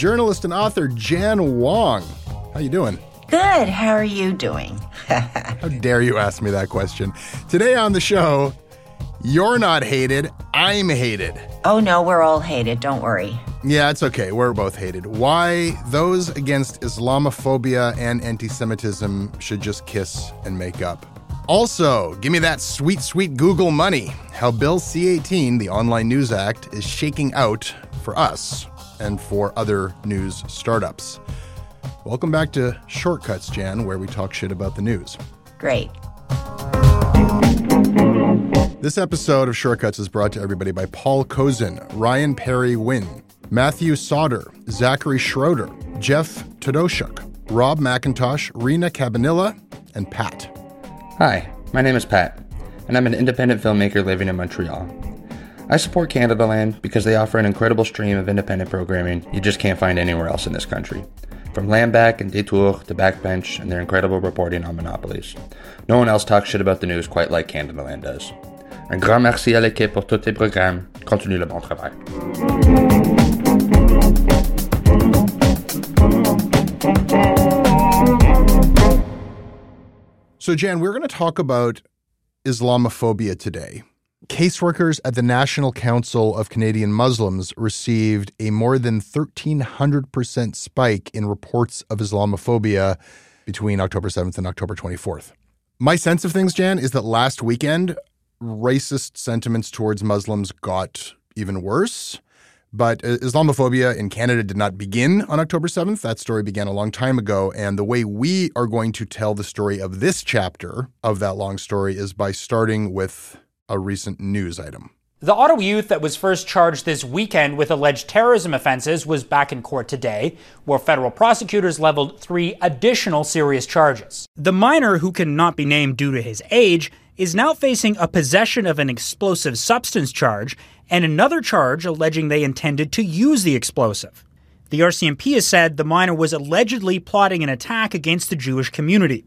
Journalist and author Jan Wong. How you doing? Good. How are you doing? How dare you ask me that question? Today on the show, you're not hated, I'm hated. Oh no, we're all hated, don't worry. Yeah, it's okay. We're both hated. Why those against Islamophobia and anti-Semitism should just kiss and make up. Also, give me that sweet, sweet Google money. How Bill C 18, the Online News Act, is shaking out for us and for other news startups. Welcome back to Shortcuts, Jan, where we talk shit about the news. Great. This episode of Shortcuts is brought to everybody by Paul Kozin, Ryan Perry Wynn, Matthew Sauter, Zachary Schroeder, Jeff Todoshuk, Rob McIntosh, Rena Cabanilla, and Pat. Hi, my name is Pat, and I'm an independent filmmaker living in Montreal. I support Canadaland because they offer an incredible stream of independent programming you just can't find anywhere else in this country. From Landback and Detour to Backbench and their incredible reporting on monopolies. No one else talks shit about the news quite like Canadaland does. Un grand merci à l'équipe pour tous tes programmes. Continue le bon travail. So, Jan, we're going to talk about Islamophobia today. Caseworkers at the National Council of Canadian Muslims received a more than 1,300% spike in reports of Islamophobia between October 7th and October 24th. My sense of things, Jan, is that last weekend, racist sentiments towards Muslims got even worse. But uh, Islamophobia in Canada did not begin on October 7th. That story began a long time ago. And the way we are going to tell the story of this chapter of that long story is by starting with a recent news item. The Ottawa youth that was first charged this weekend with alleged terrorism offenses was back in court today, where federal prosecutors leveled three additional serious charges. The minor, who cannot be named due to his age, is now facing a possession of an explosive substance charge and another charge alleging they intended to use the explosive. The RCMP has said the minor was allegedly plotting an attack against the Jewish community.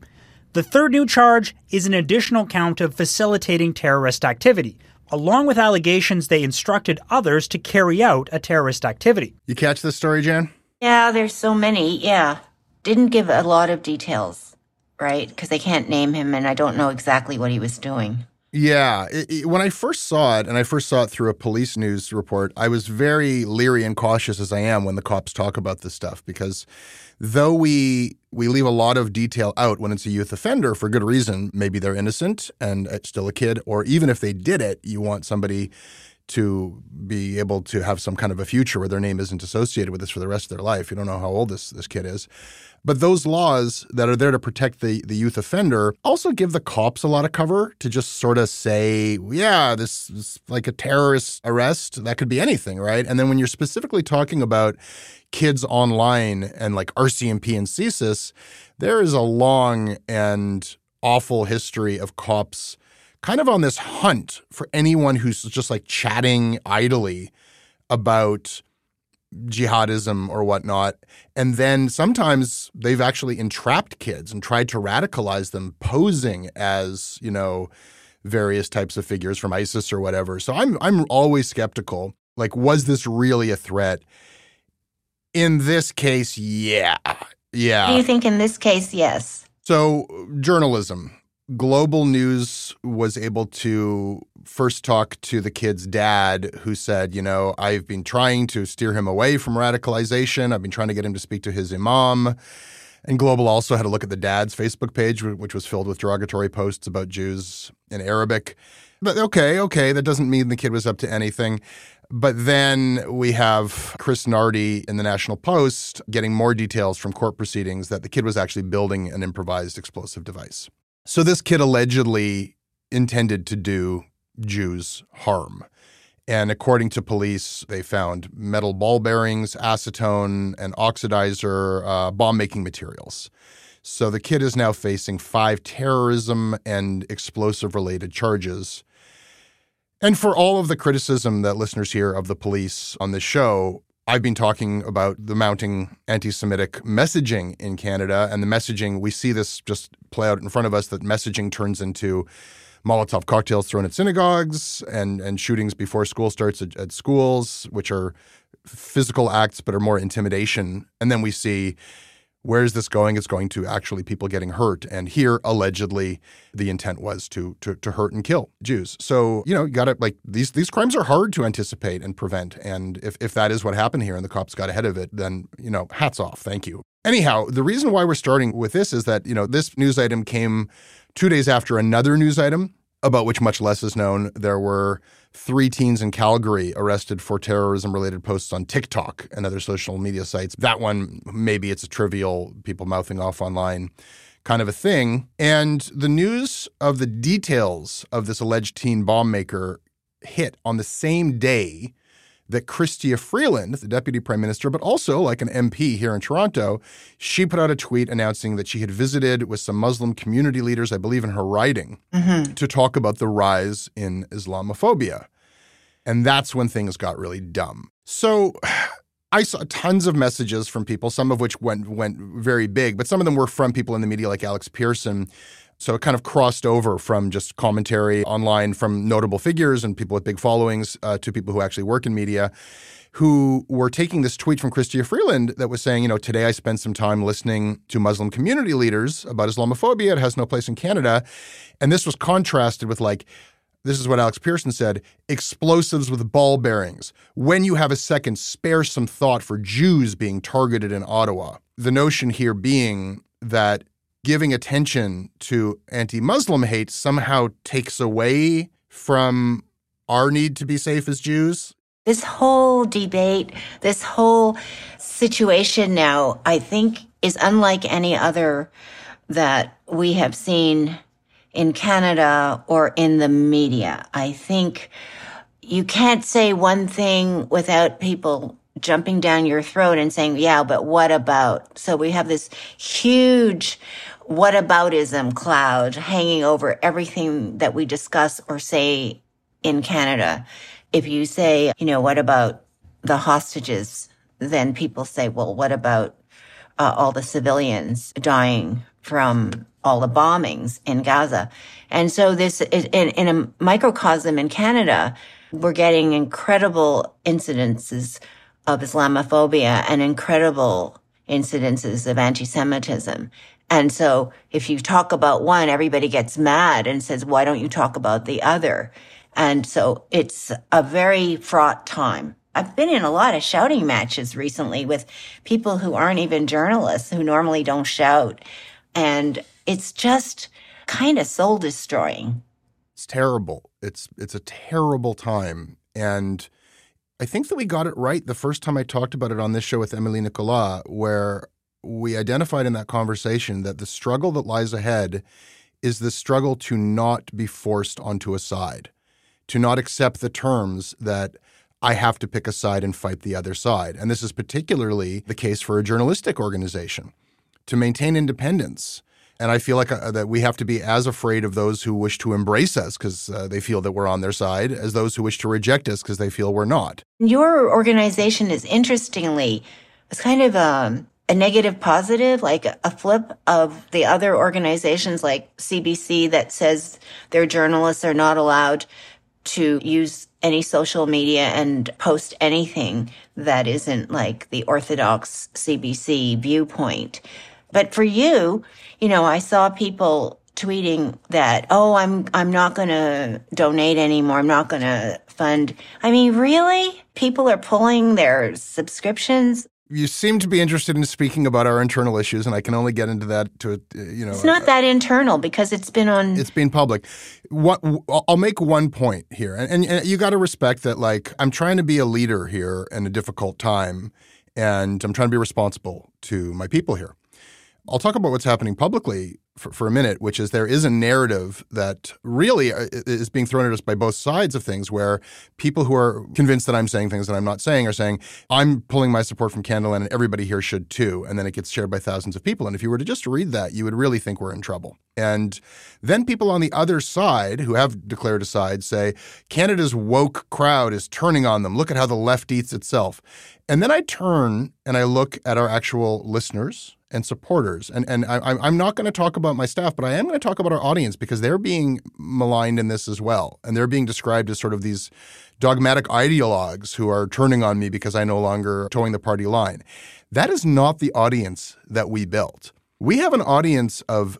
The third new charge is an additional count of facilitating terrorist activity, along with allegations they instructed others to carry out a terrorist activity. You catch this story, Jan? Yeah, there's so many. Yeah. Didn't give a lot of details, right? Because they can't name him and I don't know exactly what he was doing. Yeah. It, it, when I first saw it, and I first saw it through a police news report, I was very leery and cautious as I am when the cops talk about this stuff because though we we leave a lot of detail out when it's a youth offender for good reason, maybe they're innocent and uh, still a kid, or even if they did it, you want somebody to be able to have some kind of a future where their name isn't associated with this for the rest of their life. You don't know how old this this kid is. But those laws that are there to protect the, the youth offender also give the cops a lot of cover to just sort of say, yeah, this is like a terrorist arrest. That could be anything, right? And then when you're specifically talking about kids online and like RCMP and CSIS, there is a long and awful history of cops kind of on this hunt for anyone who's just like chatting idly about jihadism or whatnot. And then sometimes they've actually entrapped kids and tried to radicalize them, posing as, you know, various types of figures from ISIS or whatever. So I'm I'm always skeptical. Like, was this really a threat? In this case, yeah. Yeah. Do you think in this case, yes? So journalism. Global News was able to first talk to the kid's dad, who said, You know, I've been trying to steer him away from radicalization. I've been trying to get him to speak to his imam. And Global also had a look at the dad's Facebook page, which was filled with derogatory posts about Jews in Arabic. But okay, okay, that doesn't mean the kid was up to anything. But then we have Chris Nardi in the National Post getting more details from court proceedings that the kid was actually building an improvised explosive device. So this kid allegedly intended to do Jews harm. And according to police, they found metal ball bearings, acetone, and oxidizer uh, bomb making materials. So the kid is now facing five terrorism and explosive related charges. And for all of the criticism that listeners hear of the police on this show, I've been talking about the mounting anti Semitic messaging in Canada and the messaging. We see this just play out in front of us that messaging turns into Molotov cocktails thrown at synagogues and, and shootings before school starts at, at schools, which are physical acts but are more intimidation. And then we see where is this going? It's going to actually people getting hurt. And here, allegedly, the intent was to to, to hurt and kill Jews. So, you know, you gotta like these these crimes are hard to anticipate and prevent. And if, if that is what happened here and the cops got ahead of it, then, you know, hats off. Thank you. Anyhow, the reason why we're starting with this is that, you know, this news item came two days after another news item about which much less is known. There were three teens in Calgary arrested for terrorism related posts on TikTok and other social media sites. That one, maybe it's a trivial people mouthing off online kind of a thing. And the news of the details of this alleged teen bomb maker hit on the same day that Chrystia Freeland, the deputy prime minister, but also like an MP here in Toronto, she put out a tweet announcing that she had visited with some Muslim community leaders, I believe in her writing, mm-hmm. to talk about the rise in Islamophobia. And that's when things got really dumb. So I saw tons of messages from people, some of which went went very big, but some of them were from people in the media like Alex Pierson so it kind of crossed over from just commentary online from notable figures and people with big followings uh, to people who actually work in media who were taking this tweet from Chrystia Freeland that was saying, you know, today I spent some time listening to Muslim community leaders about Islamophobia. It has no place in Canada. And this was contrasted with like, this is what Alex Pierson said explosives with ball bearings. When you have a second, spare some thought for Jews being targeted in Ottawa. The notion here being that giving attention to anti Muslim hate somehow takes away from our need to be safe as Jews? This whole debate, this whole situation now, I think is unlike any other that we have seen in Canada or in the media. I think you can't say one thing without people jumping down your throat and saying, yeah, but what about? So we have this huge whataboutism cloud hanging over everything that we discuss or say in Canada. If you say, you know, what about the hostages? Then people say, well, what about uh, all the civilians dying from all the bombings in Gaza. And so this, in, in a microcosm in Canada, we're getting incredible incidences of Islamophobia and incredible incidences of anti-Semitism. And so if you talk about one, everybody gets mad and says, why don't you talk about the other? And so it's a very fraught time. I've been in a lot of shouting matches recently with people who aren't even journalists who normally don't shout. And it's just kind of soul destroying. It's terrible. It's it's a terrible time. And I think that we got it right the first time I talked about it on this show with Emily Nicolas, where we identified in that conversation that the struggle that lies ahead is the struggle to not be forced onto a side, to not accept the terms that I have to pick a side and fight the other side. And this is particularly the case for a journalistic organization. To maintain independence, and I feel like uh, that we have to be as afraid of those who wish to embrace us because uh, they feel that we're on their side as those who wish to reject us because they feel we're not. Your organization is interestingly, it's kind of a, um, a negative positive, like a flip of the other organizations like CBC that says their journalists are not allowed to use any social media and post anything that isn't like the orthodox CBC viewpoint. But for you, you know, I saw people tweeting that, oh, I'm, I'm not going to donate anymore. I'm not going to fund. I mean, really? People are pulling their subscriptions you seem to be interested in speaking about our internal issues, and I can only get into that to uh, you know. It's not uh, that internal because it's been on. It's been public. What I'll make one point here, and, and, and you got to respect that. Like I'm trying to be a leader here in a difficult time, and I'm trying to be responsible to my people here. I'll talk about what's happening publicly for, for a minute, which is there is a narrative that really uh, is being thrown at us by both sides of things, where people who are convinced that I'm saying things that I'm not saying are saying, I'm pulling my support from Canadaland and everybody here should too. And then it gets shared by thousands of people. And if you were to just read that, you would really think we're in trouble. And then people on the other side who have declared a side say, Canada's woke crowd is turning on them. Look at how the left eats itself. And then I turn and I look at our actual listeners and supporters. And and I, I'm not going to talk about my staff, but I am going to talk about our audience because they're being maligned in this as well, and they're being described as sort of these dogmatic ideologues who are turning on me because I no longer towing the party line. That is not the audience that we built. We have an audience of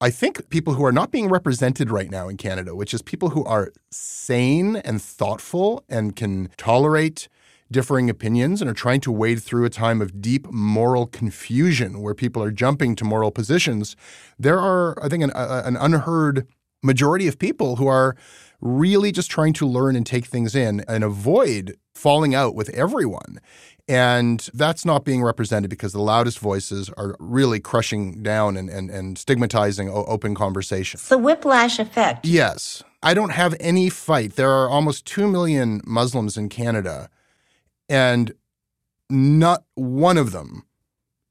I think people who are not being represented right now in Canada, which is people who are sane and thoughtful and can tolerate differing opinions and are trying to wade through a time of deep moral confusion where people are jumping to moral positions, there are, I think, an, a, an unheard majority of people who are really just trying to learn and take things in and avoid falling out with everyone. And that's not being represented because the loudest voices are really crushing down and, and, and stigmatizing open conversation. The whiplash effect. Yes. I don't have any fight. There are almost 2 million Muslims in Canada and not one of them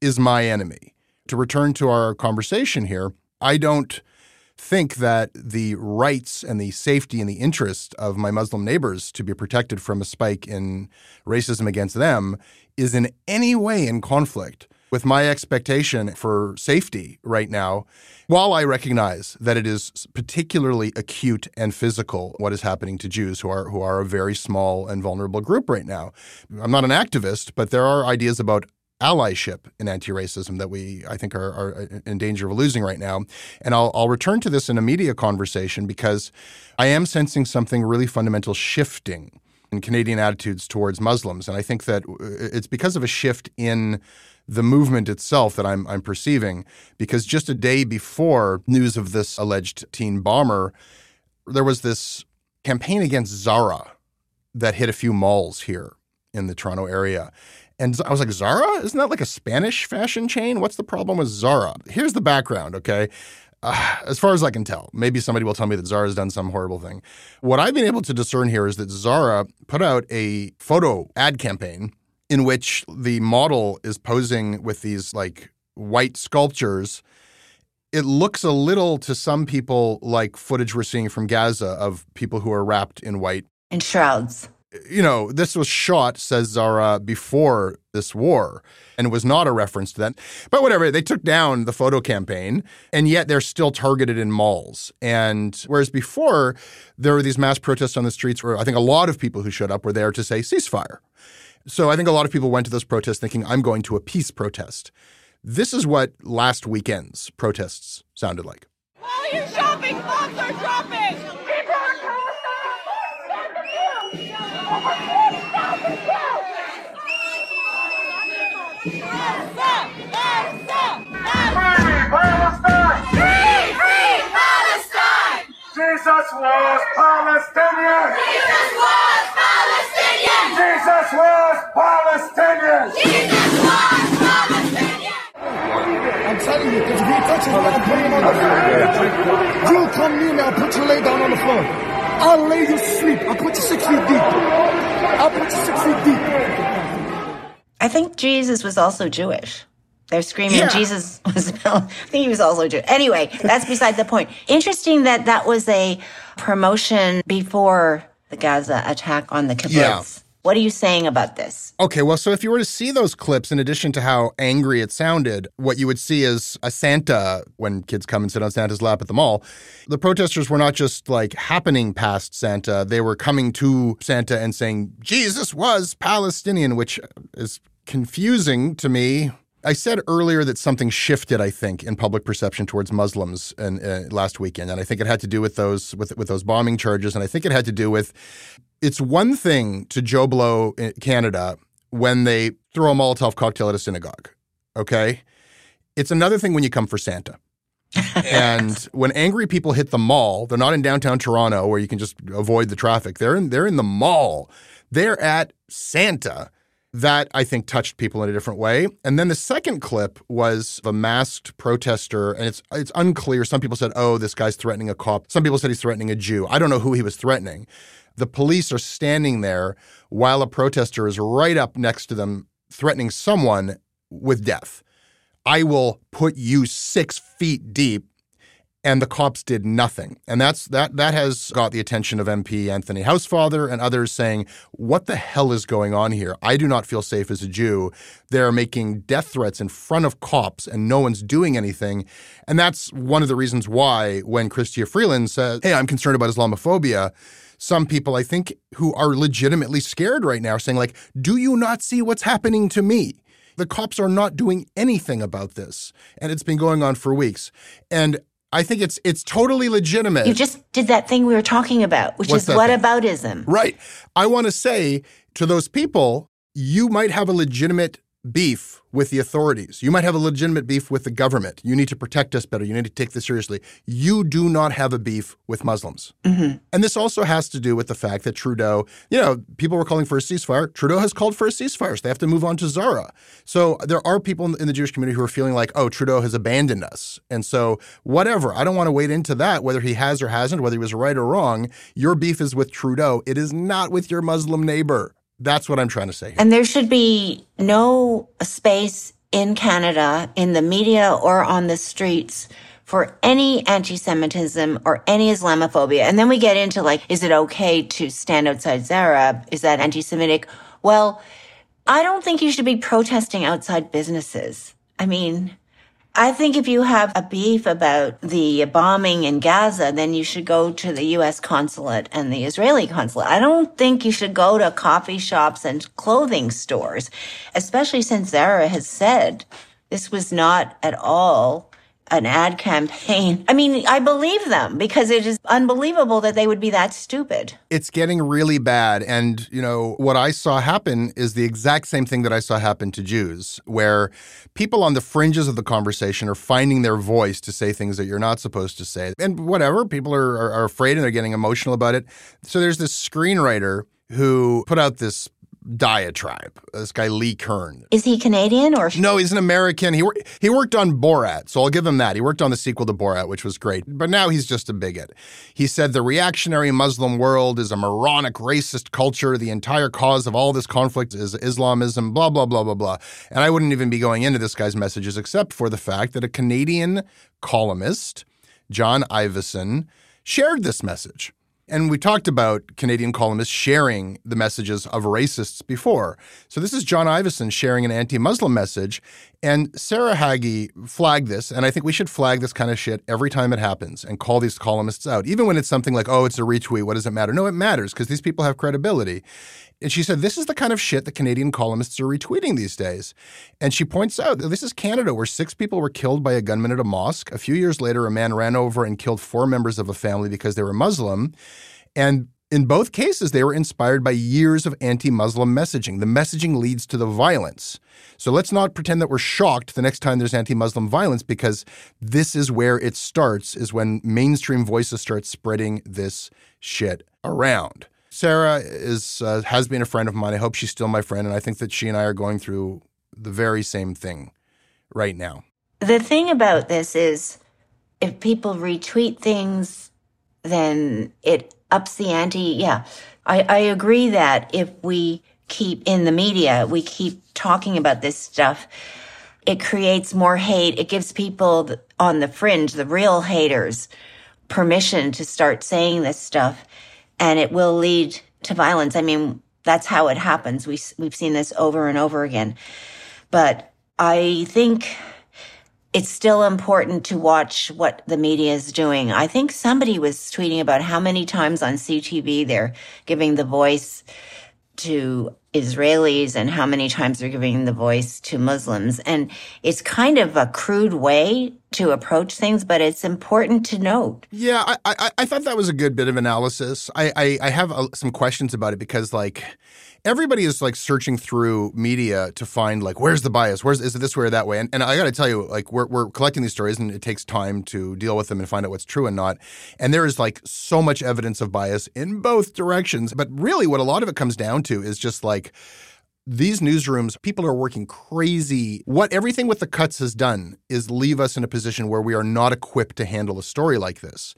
is my enemy. To return to our conversation here, I don't think that the rights and the safety and the interest of my Muslim neighbors to be protected from a spike in racism against them is in any way in conflict with my expectation for safety right now, while I recognize that it is particularly acute and physical what is happening to Jews who are who are a very small and vulnerable group right now. I'm not an activist, but there are ideas about allyship in anti-racism that we I think are, are, in danger of losing right now. And I'll, I'll return to this in a media conversation because I am sensing something really fundamental shifting in Canadian attitudes towards Muslims, and I think that uh, it's because of a shift in the movement itself that I'm, I'm perceiving. Because just a day before news of this alleged teen bomber, there was this campaign against Zara that hit a few malls here in the Toronto area. And I was like, Zara? Isn't that like a Spanish fashion chain? What's the problem with Zara? Here's the background, okay? Uh, as far as I can tell, maybe somebody will tell me that Zara has done some horrible thing. What I've been able to discern here is that Zara put out a photo ad campaign in which the model is posing with these like white sculptures. It looks a little to some people like footage we're seeing from Gaza of people who are wrapped in white. In shrouds. you know, this was shot, says Zara, before this war and it was not a reference to that. But whatever, they took down the photo campaign and yet they're still targeted in malls. And whereas before there were these mass protests on the streets where I think a lot of people who showed up were there to say ceasefire. So I think a lot of people went to those protests thinking, I'm going to a peace protest. This is what last weekend's protests sounded like. While you're shopping, bombs are dropping! Jesus was Palestinian! Jesus was! Jesus was Palestinian! Jesus was Palestinian! I'm telling you, because if he touches me, I'm putting him on the floor. You come near me, I'll put you lay down on the floor. I'll lay you sleep. I'll put you six feet deep. I'll put you six feet deep. I think Jesus was also Jewish. They're screaming Yeah. Jesus was. I think he was also Jewish. Anyway, that's beside the point. Interesting that that was a promotion before the Gaza attack on the kibbutz. Yeah. What are you saying about this? Okay, well, so if you were to see those clips, in addition to how angry it sounded, what you would see is a Santa when kids come and sit on Santa's lap at the mall. The protesters were not just like happening past Santa, they were coming to Santa and saying, Jesus was Palestinian, which is confusing to me. I said earlier that something shifted, I think, in public perception towards Muslims uh, last weekend, and I think it had to do with those with with those bombing charges, and I think it had to do with it's one thing to Joe Blow in Canada when they throw a Molotov cocktail at a synagogue. Okay. It's another thing when you come for Santa. and when angry people hit the mall, they're not in downtown Toronto where you can just avoid the traffic. They're in they're in the mall. They're at Santa. That I think touched people in a different way. And then the second clip was a masked protester, and it's it's unclear. Some people said, "Oh, this guy's threatening a cop." Some people said he's threatening a Jew. I don't know who he was threatening. The police are standing there while a protester is right up next to them, threatening someone with death. I will put you six feet deep. And the cops did nothing. And that's that that has got the attention of MP Anthony Housefather and others saying, What the hell is going on here? I do not feel safe as a Jew. They're making death threats in front of cops and no one's doing anything. And that's one of the reasons why when Chrystia Freeland says, Hey, I'm concerned about Islamophobia, some people I think who are legitimately scared right now are saying, like, do you not see what's happening to me? The cops are not doing anything about this. And it's been going on for weeks. And I think it's it's totally legitimate. You just did that thing we were talking about, which What's is that what thing? aboutism? Right. I want to say to those people, you might have a legitimate beef with the authorities. You might have a legitimate beef with the government. You need to protect us better. You need to take this seriously. You do not have a beef with Muslims. Mm-hmm. And this also has to do with the fact that Trudeau, you know, people were calling for a ceasefire. Trudeau has called for a ceasefire. So they have to move on to Zara. So there are people in in the Jewish community who are feeling like, oh, Trudeau has abandoned us. And so whatever. I don't want to wade into that, whether he has or hasn't, whether he was right or wrong. Your beef is with Trudeau. It is not with your Muslim neighbor. That's what I'm trying to say here. And there should be no space in Canada, in the media or on the streets for any anti-Semitism or any Islamophobia. And then we get into like, is it okay to stand outside Zara? Is that anti-Semitic? Well, I don't think you should be protesting outside businesses. I mean, I think if you have a beef about the bombing in Gaza, then you should go to the U.S. consulate and the Israeli consulate. I don't think you should go to coffee shops and clothing stores, especially since Zara has said this was not at all an ad campaign. I mean, I believe them because it is unbelievable that they would be that stupid. it's getting really bad. And, you know, what I saw happen is the exact same thing that I saw happen to Jews, where people on the fringes of the conversation are finding their voice to say things that you're not supposed to say. And whatever, people are, are, afraid and they're getting emotional about it. So there's this screenwriter who put out this diatribe, this guy Lee Kern. Is he Canadian or? No, he's an American. He wor- he worked on Borat, so I'll give him that. He worked on the sequel to Borat, which was great. But now he's just a bigot. He said the reactionary Muslim world is a moronic racist culture. The entire cause of all this conflict is Islamism. Blah blah blah blah blah. And I wouldn't even be going into this guy's messages except for the fact that a Canadian columnist, John Ivison, shared this message. And we talked about Canadian columnists sharing the messages of racists before. So this is John Ivison sharing an anti Muslim message. And Sarah Hagi flagged this. And I think we should flag this kind of shit every time it happens and call these columnists out. Even when it's something like, oh, it's a retweet. What does it matter? No, it matters because these people have credibility. And she said, This is the kind of shit that Canadian columnists are retweeting these days. And she points out that this is Canada, where six people were killed by a gunman at a mosque. A few years later, a man ran over and killed four members of a family because they were Muslim. And in both cases, they were inspired by years of anti Muslim messaging. The messaging leads to the violence. So let's not pretend that we're shocked the next time there's anti Muslim violence because this is where it starts, is when mainstream voices start spreading this shit around. Sarah is uh, has been a friend of mine. I hope she's still my friend, and I think that she and I are going through the very same thing right now. The thing about this is, if people retweet things, then it ups the ante. Yeah, I, I agree that if we keep in the media, we keep talking about this stuff. It creates more hate. It gives people on the fringe, the real haters, permission to start saying this stuff and it will lead to violence. I mean, that's how it happens. We, we've seen this over and over again. But I think it's still important to watch what the media is doing. I think somebody was tweeting about how many times on CTV they're giving the voice to Israelis and how many times they're giving the voice to Muslims. And it's kind of a crude way to approach things, but it's important to note. Yeah, I, I, I thought that was a good bit of analysis. I, I, I have uh, some questions about it because, like, everybody is like searching through media to find like where's the bias where's is it this way or that way and, and i got to tell you like we're, we're collecting these stories and it takes time to deal with them and find out what's true and not and there is like so much evidence of bias in both directions but really what a lot of it comes down to is just like like these newsrooms, people are working crazy. What everything with the cuts has done is leave us in a position where we are not equipped to handle a story like this.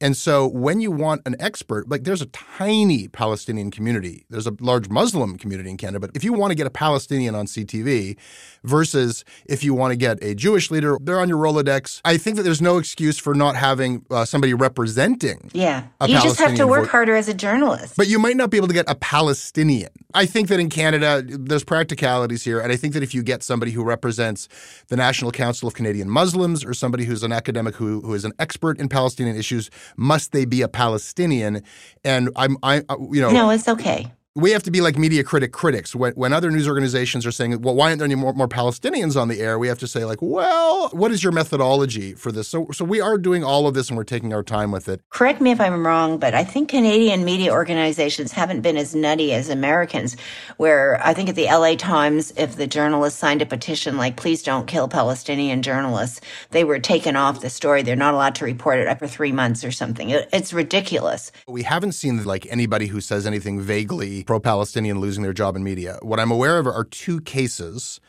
And so when you want an expert, like there's a tiny Palestinian community, there's a large Muslim community in Canada, but if you want to get a Palestinian on CTV versus if you want to get a Jewish leader, they're on your Rolodex. I think that there's no excuse for not having uh, somebody representing. Yeah. you just have to work harder as a journalist. But you might not be able to get a Palestinian. I think that in Canada, there's practicalities here. And I think that if you get somebody who represents the National Council of Canadian Muslims or somebody who's an academic who, who is an expert in Palestinian issues, must they be a Palestinian? And I'm, I, uh, you know, no, it's okay we have to be like media critic critics. When, when other news organizations are saying, well, why aren't there any more, more Palestinians on the air? We have to say, like, well, what is your methodology for this? So, so we are doing all of this and we're taking our time with it. Correct me if I'm wrong, but I think Canadian media organizations haven't been as nutty as Americans, where I think at the LA Times, if the journalist signed a petition like, please don't kill Palestinian journalists, they were taken off the story. They're not allowed to report it for three months or something. It, it's ridiculous. We haven't seen like anybody who says anything vaguely pro Palestinian losing their job in media. What I'm aware of are two cases,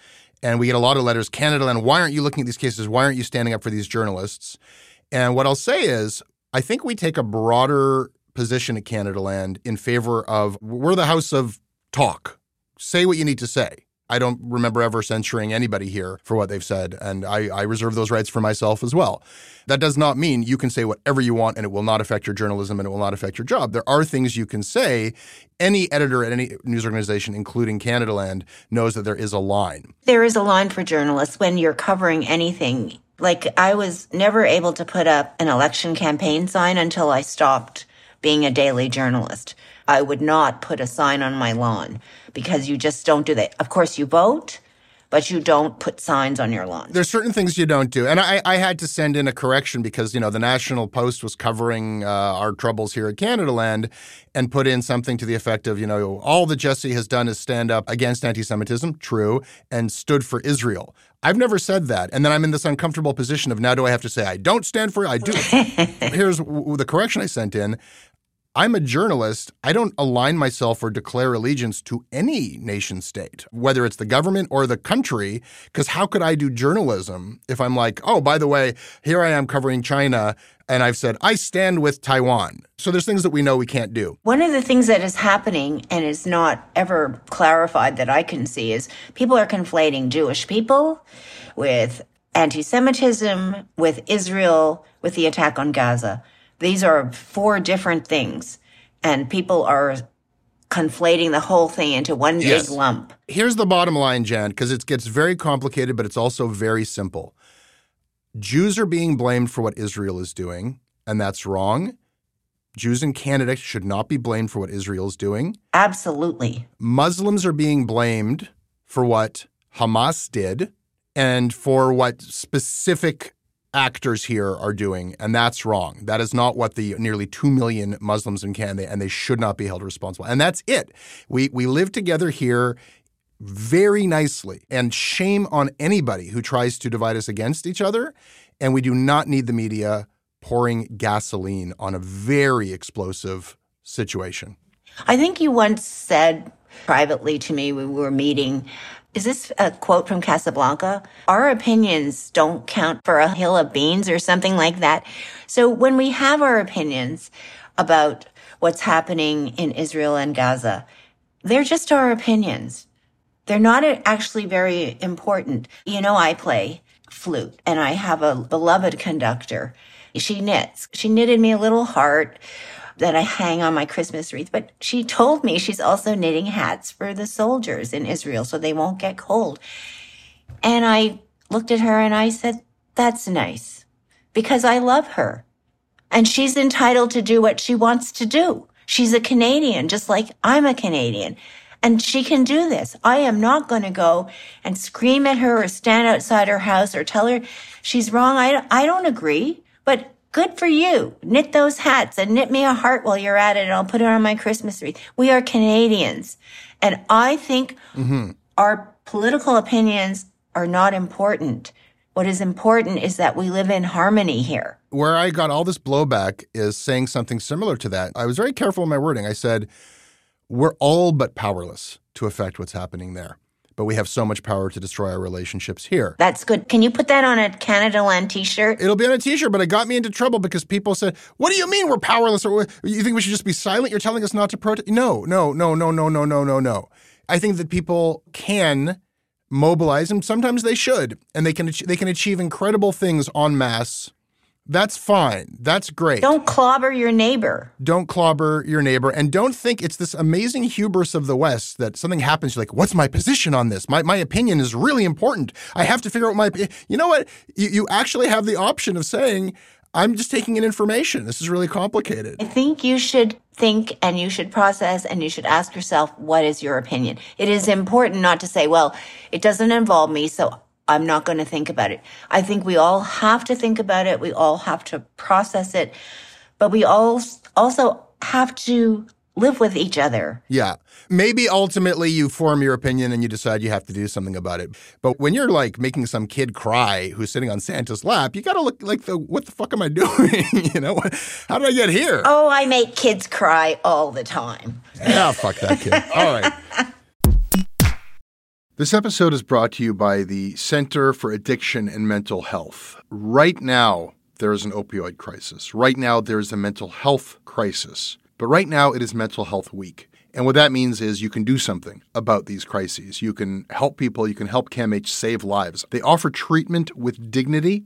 and we get a lot of letters Canadaland, why aren't you looking at these cases? Why aren't you standing up for these journalists? And what I'll say is, I think we take a broader position at Canada Land in favor of we're the house of talk. Say what you need to say. I don't remember ever censuring anybody here for what they've said, and I, I, reserve those rights for myself as well. That does not mean you can say whatever you want and it will not affect your journalism and it will not affect your job. There are things you can say. Any editor at any news organization, including Canada Land, knows that there is a line. There is a line for journalists when you're covering anything. Like, I was never able to put up an election campaign sign until I stopped being a daily journalist. I would not put a sign on my lawn because you just don't do that. Of course, you vote, but you don't put signs on your lawn. There's certain things you don't do. And I, I had to send in a correction because, you know, the National Post was covering uh, our troubles here at Canadaland and put in something to the effect of, you know, all that Jesse has done is stand up against anti Semitism, true, and stood for Israel. I've never said that. And then I'm in this uncomfortable position of now do I have to say I don't stand for it? I do. Here's the correction I sent in. I'm a journalist. I don't align myself or declare allegiance to any nation state, whether it's the government or the country, because how could I do journalism if I'm like, oh, by the way, here I am covering China and I've said, I stand with Taiwan. So there's things that we know we can't do. One of the things that is happening and is not ever clarified that I can see is people are conflating Jewish people with anti Semitism, with Israel, with the attack on Gaza. These are four different things. And people are conflating the whole thing into one Yes. big lump. Here's the bottom line, Jan, because it gets very complicated, but it's also very simple. Jews are being blamed for what Israel is doing, and that's wrong. Jews in Canada should not be blamed for what Israel is doing. Absolutely. Muslims are being blamed for what Hamas did and for what specific actors here are doing, and that's wrong. That is not what the nearly 2 million Muslims in Canada and they should not be held responsible. And that's it. We we live together here very nicely. And shame on anybody who tries to divide us against each other, and we do not need the media pouring gasoline on a very explosive situation. I think you once said privately to me when we were meeting, is this a quote from Casablanca? Our opinions don't count for a hill of beans or something like that. So when we have our opinions about what's happening in Israel and Gaza, they're just our opinions. They're not actually very important. You know, I play flute and I have a beloved conductor. She knits. She knitted me a little heart that I hang on my Christmas wreath, but she told me she's also knitting hats for the soldiers in Israel so they won't get cold. And I looked at her and I said, that's nice because I love her and she's entitled to do what she wants to do. She's a Canadian, just like I'm a Canadian. And she can do this. I am not going to go and scream at her or stand outside her house or tell her she's wrong. I, I don't agree, but good for you. Knit those hats and knit me a heart while you're at it and I'll put it on my Christmas wreath. We are Canadians. And I think mm-hmm. our political opinions are not important. What is important is that we live in harmony here. where I got all this blowback is saying something similar to that. I was very careful in my wording. I said, we're all but powerless to affect what's happening there, but we have so much power to destroy our relationships here. That's good. Can you put that on a Canada Land t-shirt? It'll be on a t-shirt, but it got me into trouble because people said, "What do you mean we're powerless? Or you think we should just be silent? You're telling us not to protest?" No, no, no, no, no, no, no, no, no. I think that people can mobilize, and sometimes they should, and they can they can achieve incredible things en masse. That's fine. That's great. Don't clobber your neighbor. don't clobber your neighbor and don't think it's this amazing hubris of the west that something happens you're like what's my position on this my, my opinion is really important i have to figure out my you know what you, you actually have the option of saying i'm just taking in information this is really complicated I think you should think and you should process and you should ask yourself, what is your opinion? It is important not to say, well, it doesn't involve me, so I'm not going to think about it. I think we all have to think about it. We all have to process it, but we all also have to live with each other. yeah maybe ultimately you form your opinion and you decide you have to do something about it but when you're like making some kid cry who's sitting on santa's lap you gotta look like the what the fuck am i doing you know how did i get here Oh, I make kids cry all the time. Yeah, fuck that kid. All right. This episode is brought to you by the Center for Addiction and Mental Health. Right now, there is an opioid crisis. Right now, there is a mental health crisis. But right now, it is Mental Health Week. And what that means is you can do something about these crises. You can help people, you can help CAMH save lives. They offer treatment with dignity,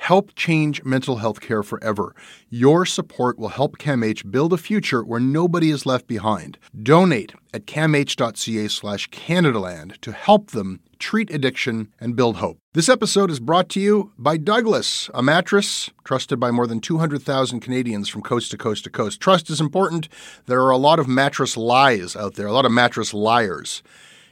Help change mental health care forever. Your support will help CAMH build a future where nobody is left behind. Donate at camh.ca slash Canadaland to help them treat addiction and build hope. This episode is brought to you by Douglas, a mattress trusted by more than 200,000 Canadians from coast to coast to coast. Trust is important. There are a lot of mattress lies out there, a lot of mattress liars.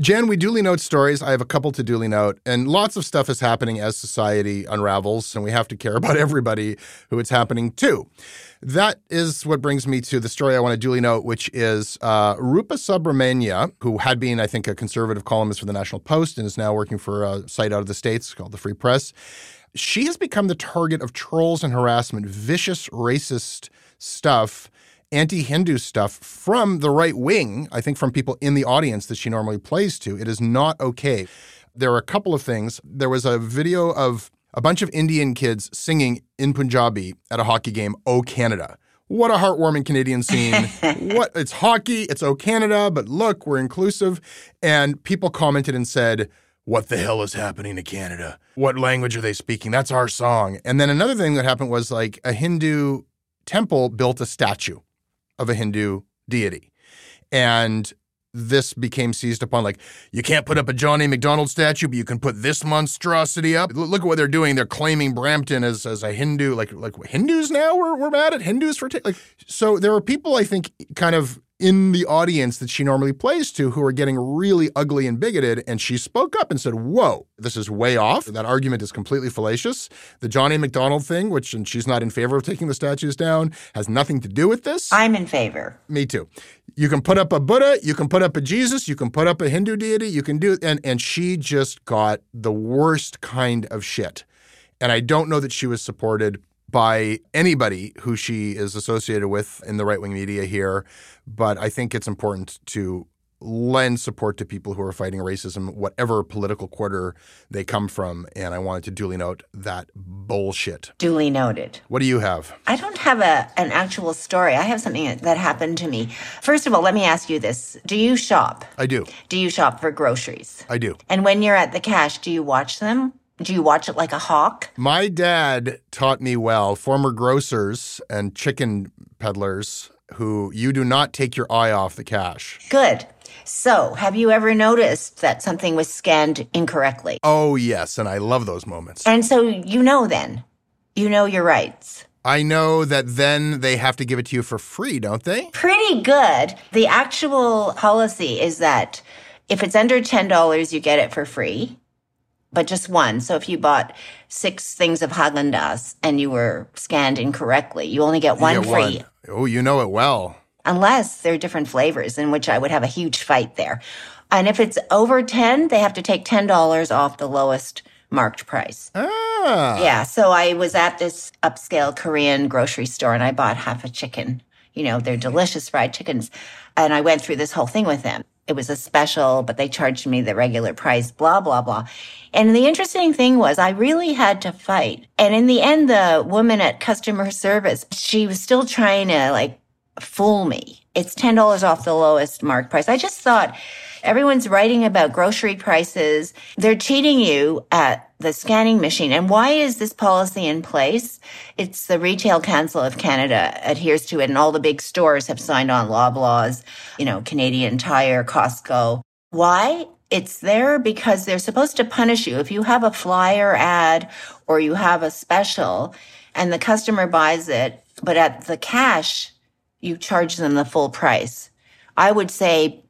Jan, we duly note stories. I have a couple to duly note, and lots of stuff is happening as society unravels, and we have to care about everybody who it's happening to. That is what brings me to the story I want to duly note, which is uh, Rupa Subramanya, who had been, I think, a conservative columnist for the National Post and is now working for a site out of the States called the Free Press. She has become the target of trolls and harassment, vicious, racist stuff anti Hindu stuff from the right wing, I think from people in the audience that she normally plays to. It is not okay. There are a couple of things. There was a video of a bunch of Indian kids singing in Punjabi at a hockey game, Oh Canada. What a heartwarming Canadian scene. what it's hockey, it's Oh Canada, but look, we're inclusive. And people commented and said, what the hell is happening to Canada? What language are they speaking? That's our song. And then another thing that happened was like a Hindu temple built a statue of a Hindu deity. And this became seized upon like you can't put up a John A. Macdonald statue, but you can put this monstrosity up. Look at what they're doing. They're claiming Brampton as, as a Hindu, like like Hindus now. We're, we're mad at Hindus for t- like. So there are people I think kind of in the audience that she normally plays to who are getting really ugly and bigoted. And she spoke up and said, Whoa, this is way off. That argument is completely fallacious. The John A. Macdonald thing, which and she's not in favor of taking the statues down, has nothing to do with this. I'm in favor. Me too. You can put up a Buddha, you can put up a Jesus, you can put up a Hindu deity, you can do and and she just got the worst kind of shit. And I don't know that she was supported by anybody who she is associated with in the right wing media here. But I think it's important to lend support to people who are fighting racism, whatever political quarter they come from. And I wanted to duly note that bullshit. Duly noted. What do you have? I don't have a an actual story. I have something that happened to me. First of all, let me ask you this. Do you shop? I do. Do you shop for groceries? I do. And when you're at the cash, do you watch them? Do you watch it like a hawk? My dad taught me well, former grocers and chicken peddlers who you do not take your eye off the cash. Good. So, have you ever noticed that something was scanned incorrectly? Oh, yes, and I love those moments. And so you know then. You know your rights. I know that then they have to give it to you for free, don't they? Pretty good. The actual policy is that if it's under $10, you get it for free, but just one. So if you bought six things of Haagen-Dazs and you were scanned incorrectly, you only get one get free. one. Oh, you know it well. Unless they're different flavors, in which I would have a huge fight there. And if it's over 10, they have to take $10 off the lowest marked price. Ah. Yeah. So I was at this upscale Korean grocery store and I bought half a chicken. You know, they're delicious fried chickens. And I went through this whole thing with them. It was a special, but they charged me the regular price, blah, blah, blah. And the interesting thing was I really had to fight. And in the end, the woman at customer service, she was still trying to like fool me. It's $10 off the lowest mark price. I just thought everyone's writing about grocery prices. They're cheating you at the scanning machine. And why is this policy in place? It's the Retail Council of Canada adheres to it and all the big stores have signed on Loblaws, you know, Canadian Tire, Costco. Why? It's there because they're supposed to punish you. If you have a flyer ad or you have a special and the customer buys it, but at the cash, you charge them the full price. I would say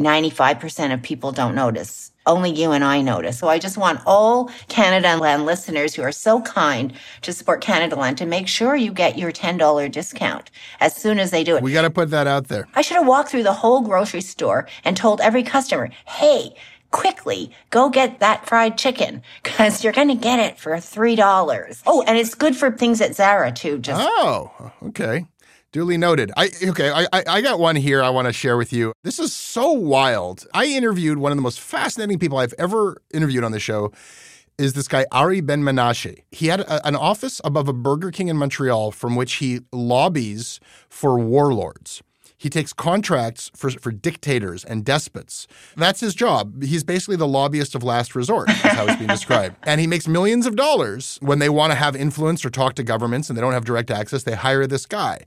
95% of people don't notice. Only you and I notice. So I just want all Canadaland listeners who are so kind to support Canadaland to make sure you get your $10 discount as soon as they do it. We got to put that out there. I should have walked through the whole grocery store and told every customer, hey, quickly go get that fried chicken because you're going to get it for $3. Oh, and it's good for things at Zara too. Just Oh, okay. Duly noted. I okay. I, I got one here. I want to share with you. This is so wild. I interviewed one of the most fascinating people I've ever interviewed on the show. Is this guy Ari Ben Menashe? He had a, an office above a Burger King in Montreal from which he lobbies for warlords. He takes contracts for, for dictators and despots. That's his job. He's basically the lobbyist of last resort, is how it's being described. And he makes millions of dollars when they want to have influence or talk to governments and they don't have direct access. They hire this guy.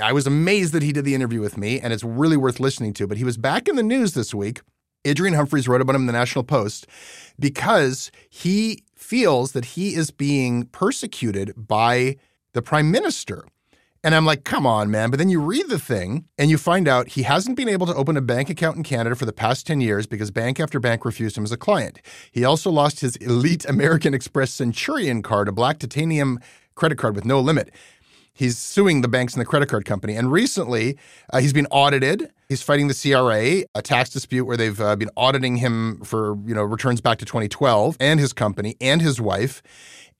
I was amazed that he did the interview with me, and it's really worth listening to. But he was back in the news this week. Adrian Humphreys wrote about him in the National Post because he feels that he is being persecuted by the prime minister. And I'm like, come on, man. But then you read the thing and you find out he hasn't been able to open a bank account in Canada for the past 10 years because bank after bank refused him as a client. He also lost his elite American Express Centurion card, a black titanium credit card with no limit. He's suing the banks and the credit card company. And recently, uh, he's been audited. He's fighting the CRA, a tax dispute where they've uh, been auditing him for you know returns back to 2012, and his company and his wife.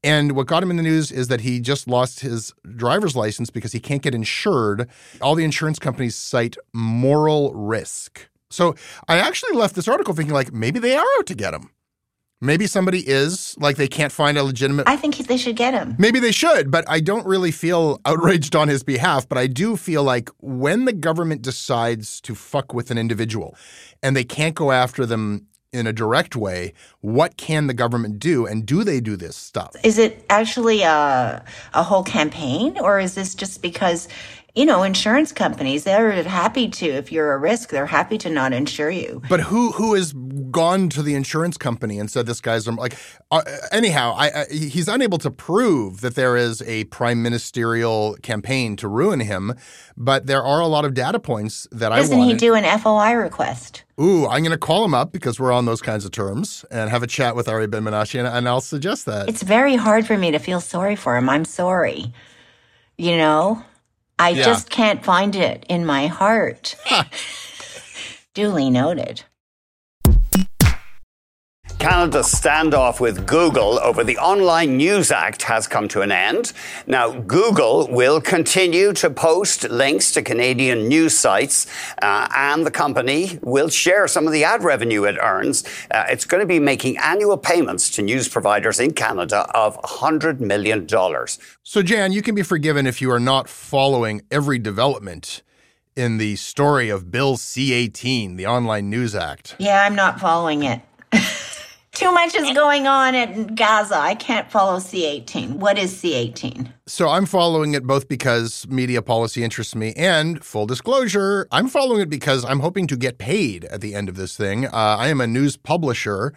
And what got him in the news is that he just lost his driver's license because he can't get insured. All the insurance companies cite moral risk. So I actually left this article thinking, like, maybe they are out to get him. Maybe somebody is, like, they can't find a legitimate. I think they should get him. Maybe they should, but I don't really feel outraged on his behalf. But I do feel like when the government decides to fuck with an individual and they can't go after them in a direct way, what can the government do? And do they do this stuff? Is it actually a, a whole campaign or is this just because, you know, insurance companies, they're happy to, if you're a risk, they're happy to not insure you. But who who has gone to the insurance company and said this guy's like? Uh, anyhow, I, I, he's unable to prove that there is a prime ministerial campaign to ruin him. But there are a lot of data points that I Doesn't he do an FOI request? Ooh, I'm going to call him up because we're on those kinds of terms and have a chat with Ari Ben Menashe, and, and I'll suggest that. It's very hard for me to feel sorry for him. I'm sorry. You know, I Yeah. just can't find it in my heart. Duly noted. Canada's standoff with Google over the Online News Act has come to an end. Now, Google will continue to post links to Canadian news sites, uh, and the company will share some of the ad revenue it earns. Uh, it's going to be making annual payments to news providers in Canada of $100 million. So, Jan, you can be forgiven if you are not following every development in the story of Bill C 18, the Online News Act. Yeah, I'm not following it. Too much is going on in Gaza. I can't follow C18. What is C18? So, I'm following it both because media policy interests me and full disclosure, I'm following it because I'm hoping to get paid at the end of this thing. Uh, I am a news publisher.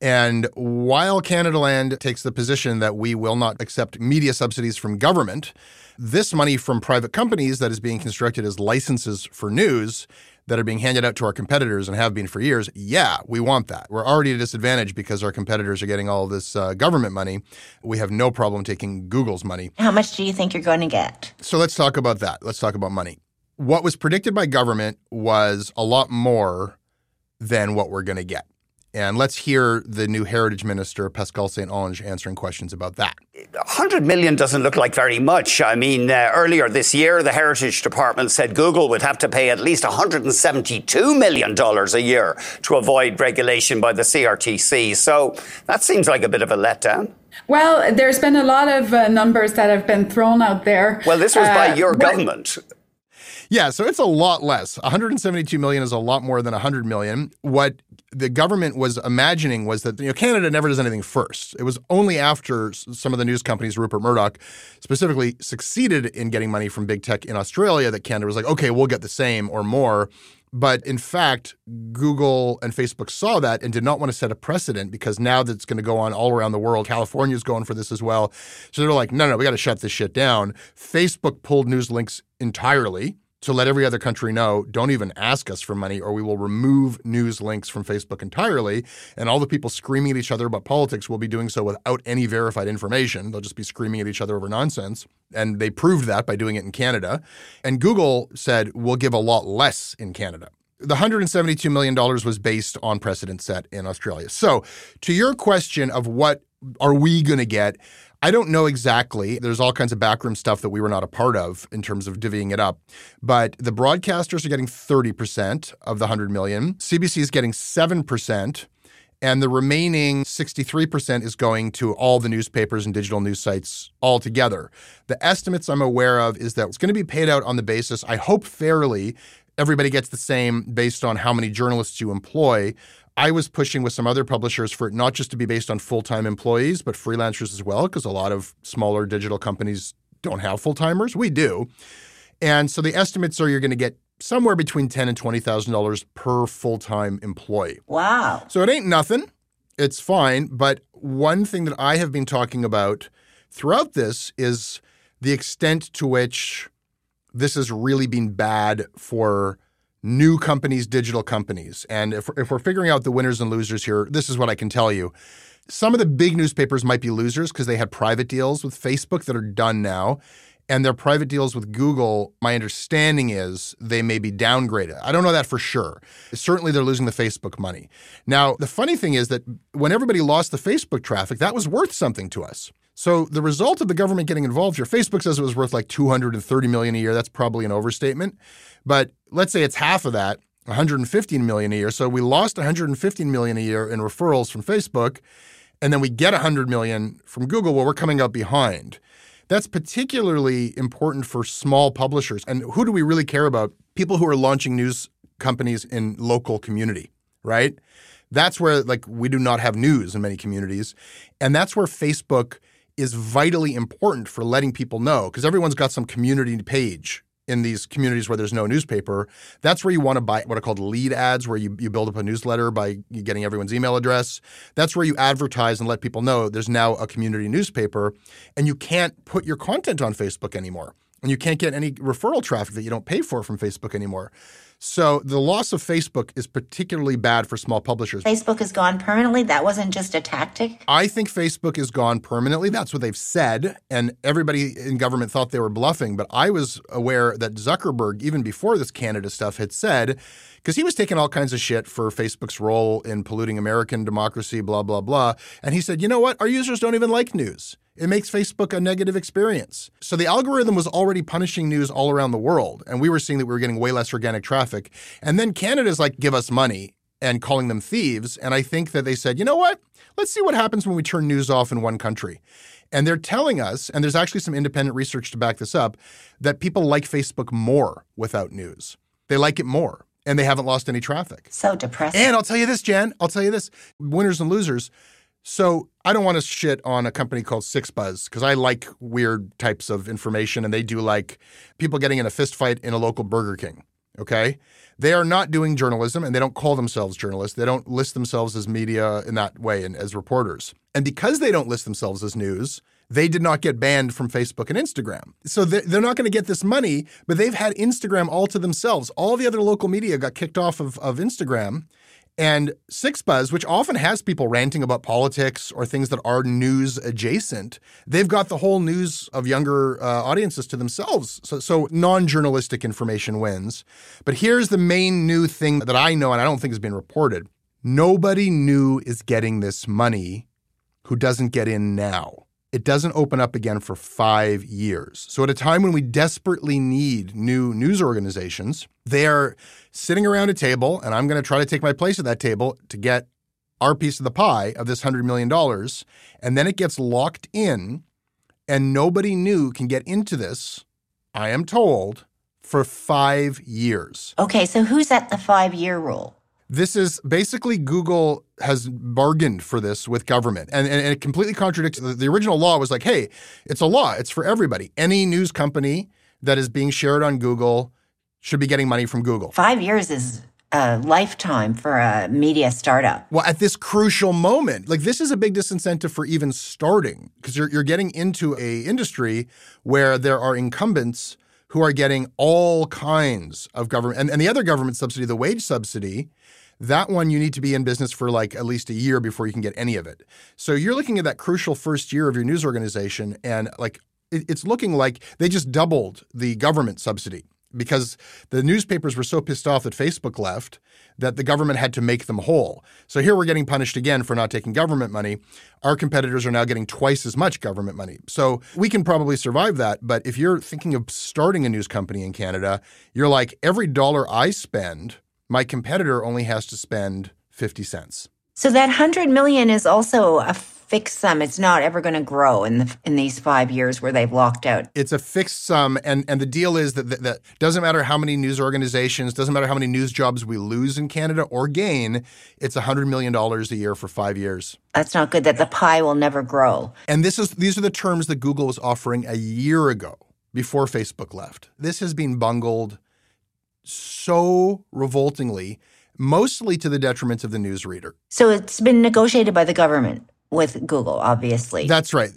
And while Canadaland takes the position that we will not accept media subsidies from government, this money from private companies that is being constructed as licenses for news that are being handed out to our competitors and have been for years, yeah, we want that. We're already at a disadvantage because our competitors are getting all this uh, government money. We have no problem taking Google's money. How much do you think you're going to get? So let's talk about that. Let's talk about money. What was predicted by government was a lot more than what we're going to get. And let's hear the new Heritage Minister, Pascale St-Onge, answering questions about that. 100 million doesn't look like very much. I mean, uh, earlier this year, the Heritage Department said Google would have to pay at least $172 million a year to avoid regulation by the CRTC. So that seems like a bit of a letdown. Well, there's been a lot of uh, numbers that have been thrown out there. Well, this was by Uh, your what- government. Yeah, so it's a lot less. 172 million is a lot more than 100 million. What the government was imagining was that you know Canada never does anything first. It was only after some of the news companies, Rupert Murdoch specifically, succeeded in getting money from big tech in Australia that Canada was like, okay, we'll get the same or more. But in fact, Google and Facebook saw that and did not want to set a precedent because now that's going to go on all around the world, California's going for this as well. So they're like, no, no, we got to shut this shit down. Facebook pulled news links entirely to let every other country know don't even ask us for money or we will remove news links from Facebook entirely. And all the people screaming at each other about politics will be doing so without any verified information. They'll just be screaming at each other over nonsense. And they proved that by doing it in Canada. And Google said, we'll give a lot less in Canada. The $172 million was based on precedent set in Australia. So, to your question of what are we going to get, I don't know exactly. There's all kinds of backroom stuff that we were not a part of in terms of divvying it up. But the broadcasters are getting 30% of the 100 million. CBC is getting 7%. And the remaining 63% is going to all the newspapers and digital news sites altogether. The estimates I'm aware of is that it's going to be paid out on the basis, I hope fairly, everybody gets the same based on how many journalists you employ. I was pushing with some other publishers for it not just to be based on full time employees, but freelancers as well, because a lot of smaller digital companies don't have full timers. We do. And so the estimates are you're going to get somewhere between ten and twenty thousand dollars per full time employee. Wow. So it ain't nothing. It's fine. But one thing that I have been talking about throughout this is the extent to which this has really been bad for new companies, digital companies. And if, if we're figuring out the winners and losers here, this is what I can tell you. Some of the big newspapers might be losers because they had private deals with Facebook that are done now. And their private deals with Google, my understanding is they may be downgraded. I don't know that for sure. Certainly they're losing the Facebook money. Now, the funny thing is that when everybody lost the Facebook traffic, that was worth something to us. So the result of the government getting involved here, Facebook says it was worth like 230 million a year. That's probably an overstatement. But let's say it's half of that, 115 million a year. So we lost 115 million a year in referrals from Facebook, and then we get 100 million from Google. Well, we're coming up behind. That's particularly important for small publishers. And who do we really care about? People who are launching news companies in local community, right? That's where like we do not have news in many communities. And that's where Facebook is vitally important for letting people know because everyone's got some community page in these communities where there's no newspaper. That's where you want to buy what are called lead ads, where you, you build up a newsletter by getting everyone's email address. That's where you advertise and let people know there's now a community newspaper. And you can't put your content on Facebook anymore. And you can't get any referral traffic that you don't pay for from Facebook anymore. So the loss of Facebook is particularly bad for small publishers. Facebook is gone permanently. That wasn't just a tactic. I think Facebook is gone permanently. That's what they've said. And everybody in government thought they were bluffing. But I was aware that Zuckerberg, even before this Canada stuff, had said, because he was taking all kinds of shit for Facebook's role in polluting American democracy, blah, blah, blah. And he said, you know what? Our users don't even like news. It makes Facebook a negative experience. So the algorithm was already punishing news all around the world. And we were seeing that we were getting way less organic traffic. And then Canada's like, give us money and calling them thieves. And I think that they said, you know what? Let's see what happens when we turn news off in one country. And they're telling us, and there's actually some independent research to back this up, that people like Facebook more without news. They like it more and they haven't lost any traffic. So depressing. And I'll tell you this, Jan, I'll tell you this winners and losers. So I don't want to shit on a company called 6ixBuzz because I like weird types of information and they do like people getting in a fist fight in a local Burger King. Okay. They are not doing journalism and they don't call themselves journalists. They don't list themselves as media in that way and as reporters. And because they don't list themselves as news, they did not get banned from Facebook and Instagram. So they're not going to get this money, but they've had Instagram all to themselves. All the other local media got kicked off of, of Instagram. And 6ixBuzz, which often has people ranting about politics or things that are news adjacent, they've got the whole news of younger uh, audiences to themselves. So, so non journalistic information wins. But here's the main new thing that I know, and I don't think has been reported nobody new is getting this money who doesn't get in now it doesn't open up again for five years. So, at a time when we desperately need new news organizations, they are sitting around a table, and I'm going to try to take my place at that table to get our piece of the pie of this $100 million. And then it gets locked in, and nobody new can get into this, I am told, for five years. Okay, so who's at the five year rule? This is basically Google has bargained for this with government. And, and, it completely contradicts the, the original law was like, hey, it's a law, it's for everybody. Any news company that is being shared on Google should be getting money from Google. Five years is a lifetime for a media startup. Well, at this crucial moment, like this is a big disincentive for even starting because you're, you're getting into a industry where there are incumbents who are getting all kinds of government and, and the other government subsidy, the wage subsidy, that one, you need to be in business for like at least a year before you can get any of it. So you're looking at that crucial first year of your news organization, and like it's looking like they just doubled the government subsidy because the newspapers were so pissed off that Facebook left that the government had to make them whole. So here we're getting punished again for not taking government money. Our competitors are now getting twice as much government money. So we can probably survive that. But if you're thinking of starting a news company in Canada, you're like, every dollar I spend my competitor only has to spend 50 cents. So that 100 million is also a fixed sum. It's not ever going to grow in the, in these five years where they've locked out. It's a fixed sum, and and the deal is that, that that doesn't matter how many news organizations, doesn't matter how many news jobs we lose in Canada or gain. It's hundred million dollars a year for five years. That's not good. That the pie will never grow. And this is these are the terms that Google was offering a year ago before Facebook left. This has been bungled so revoltingly, mostly to the detriment of the newsreader. So it's been negotiated by the government with Google, obviously. That's right.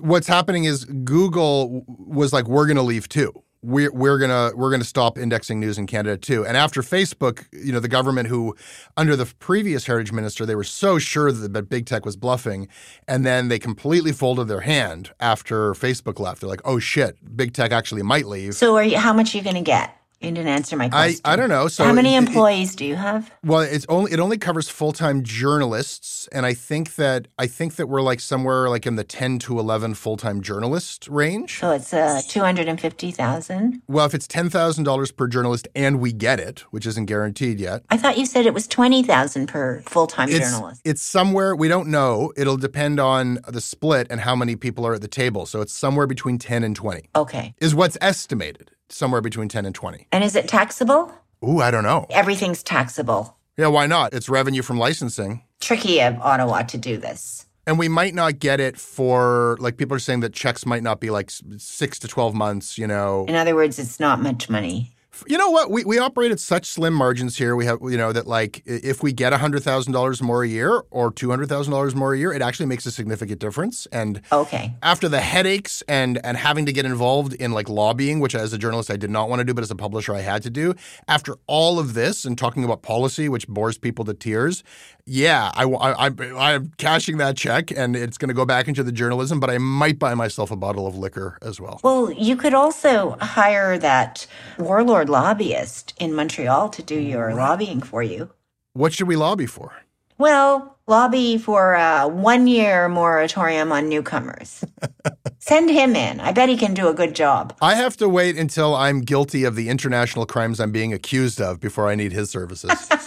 What's happening is Google was like, we're going to leave too. We're, we're gonna we're gonna stop indexing news in Canada too. And after Facebook, you know, the government who, under the previous heritage minister, they were so sure that big tech was bluffing, and then they completely folded their hand after Facebook left. They're like, oh shit, big tech actually might leave. so are you, how much are you going to get? You didn't answer my question. I don't know. So how many it- it- employees do you have? Well, it's only it only covers full time journalists, and I think that I think that we're like somewhere like in the ten to eleven full time journalist range. So it's uh, 250,000. Well, if it's ten thousand dollars per journalist and we get it, which isn't guaranteed yet, I thought you said it was 20,000 per full-time journalist. it's somewhere we don't know. It'll depend on the split and how many people are at the table. So it's somewhere between ten and twenty Okay. is what's estimated. Somewhere between ten and twenty. And is it taxable? Ooh, I don't know. Everything's taxable. Yeah, why not? It's revenue from licensing. Tricky of Ottawa to do this. And we might not get it for like people are saying that checks might not be like six to twelve months. You know, In other words, it's not much money. You know what? We we operate at such slim margins here. We have you know that like if we get hundred thousand dollars more a year or two hundred thousand dollars more a year, it actually makes a significant difference. And Okay. after the headaches and and having to get involved in like lobbying, which as a journalist I did not want to do, but as a publisher I had to do. After all of this and talking about policy, which bores people to tears, yeah, I, I, I I'm cashing that check and it's going to go back into the journalism. But I might buy myself a bottle of liquor as well. Well, you could also hire that warlord lobbyist in Montreal to do your lobbying for you. What should we lobby for? Well, lobby for a one year moratorium on newcomers. Send him in. I bet he can do a good job. I have to wait until I'm guilty of the international crimes I'm being accused of before I need his services.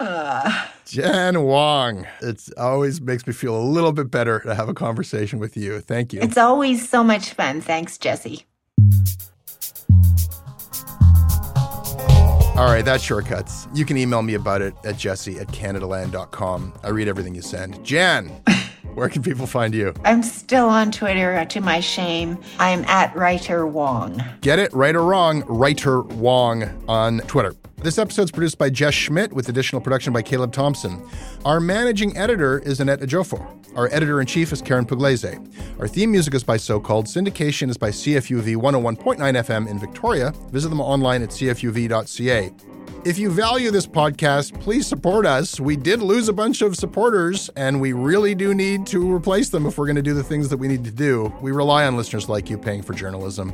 Uh. Jan Wong, it always makes me feel a little bit better to have a conversation with you. Thank you. It's always so much fun. Thanks, Jesse. All right, that's shortcuts. You can email me about it at jesse at canadaland.com. I read everything you send. Jan, where can people find you? I'm still on Twitter, uh, to my shame. I'm at Writer Wong. Get it right or wrong, Writer Wong on Twitter. This episode's produced by Jess Schmidt with additional production by Caleb Thompson. Our managing editor is Annette Ejiofor. Our editor in chief is Karyn Pugliese. Our theme music is by Socalled. Syndication is by CFUV 101.9 FM in Victoria. Visit them online at cfuv.ca. If you value this podcast, please support us. We did lose a bunch of supporters, and we really do need to replace them if we're going to do the things that we need to do. We rely on listeners like you paying for journalism.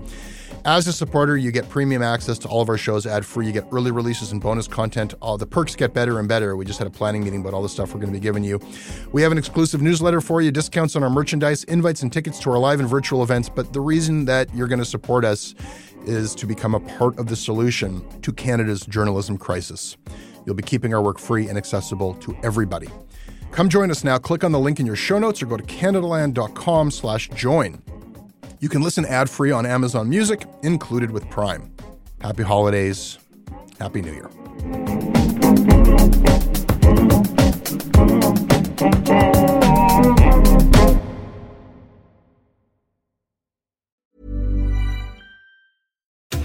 As a supporter, you get premium access to all of our shows ad free. You get early releases and bonus content. All the perks get better and better. We just had a planning meeting about all the stuff we're going to be giving you. We have an exclusive newsletter for you, discounts on our merchandise, invites and tickets to our live and virtual events. But the reason that you're going to support us is to become a part of the solution to Canada's journalism crisis. You'll be keeping our work free and accessible to everybody. Come join us now. Click on the link in your show notes or go to canadaland.com slash join. You can listen ad-free on Amazon Music, included with Prime. Happy holidays. Happy New Year.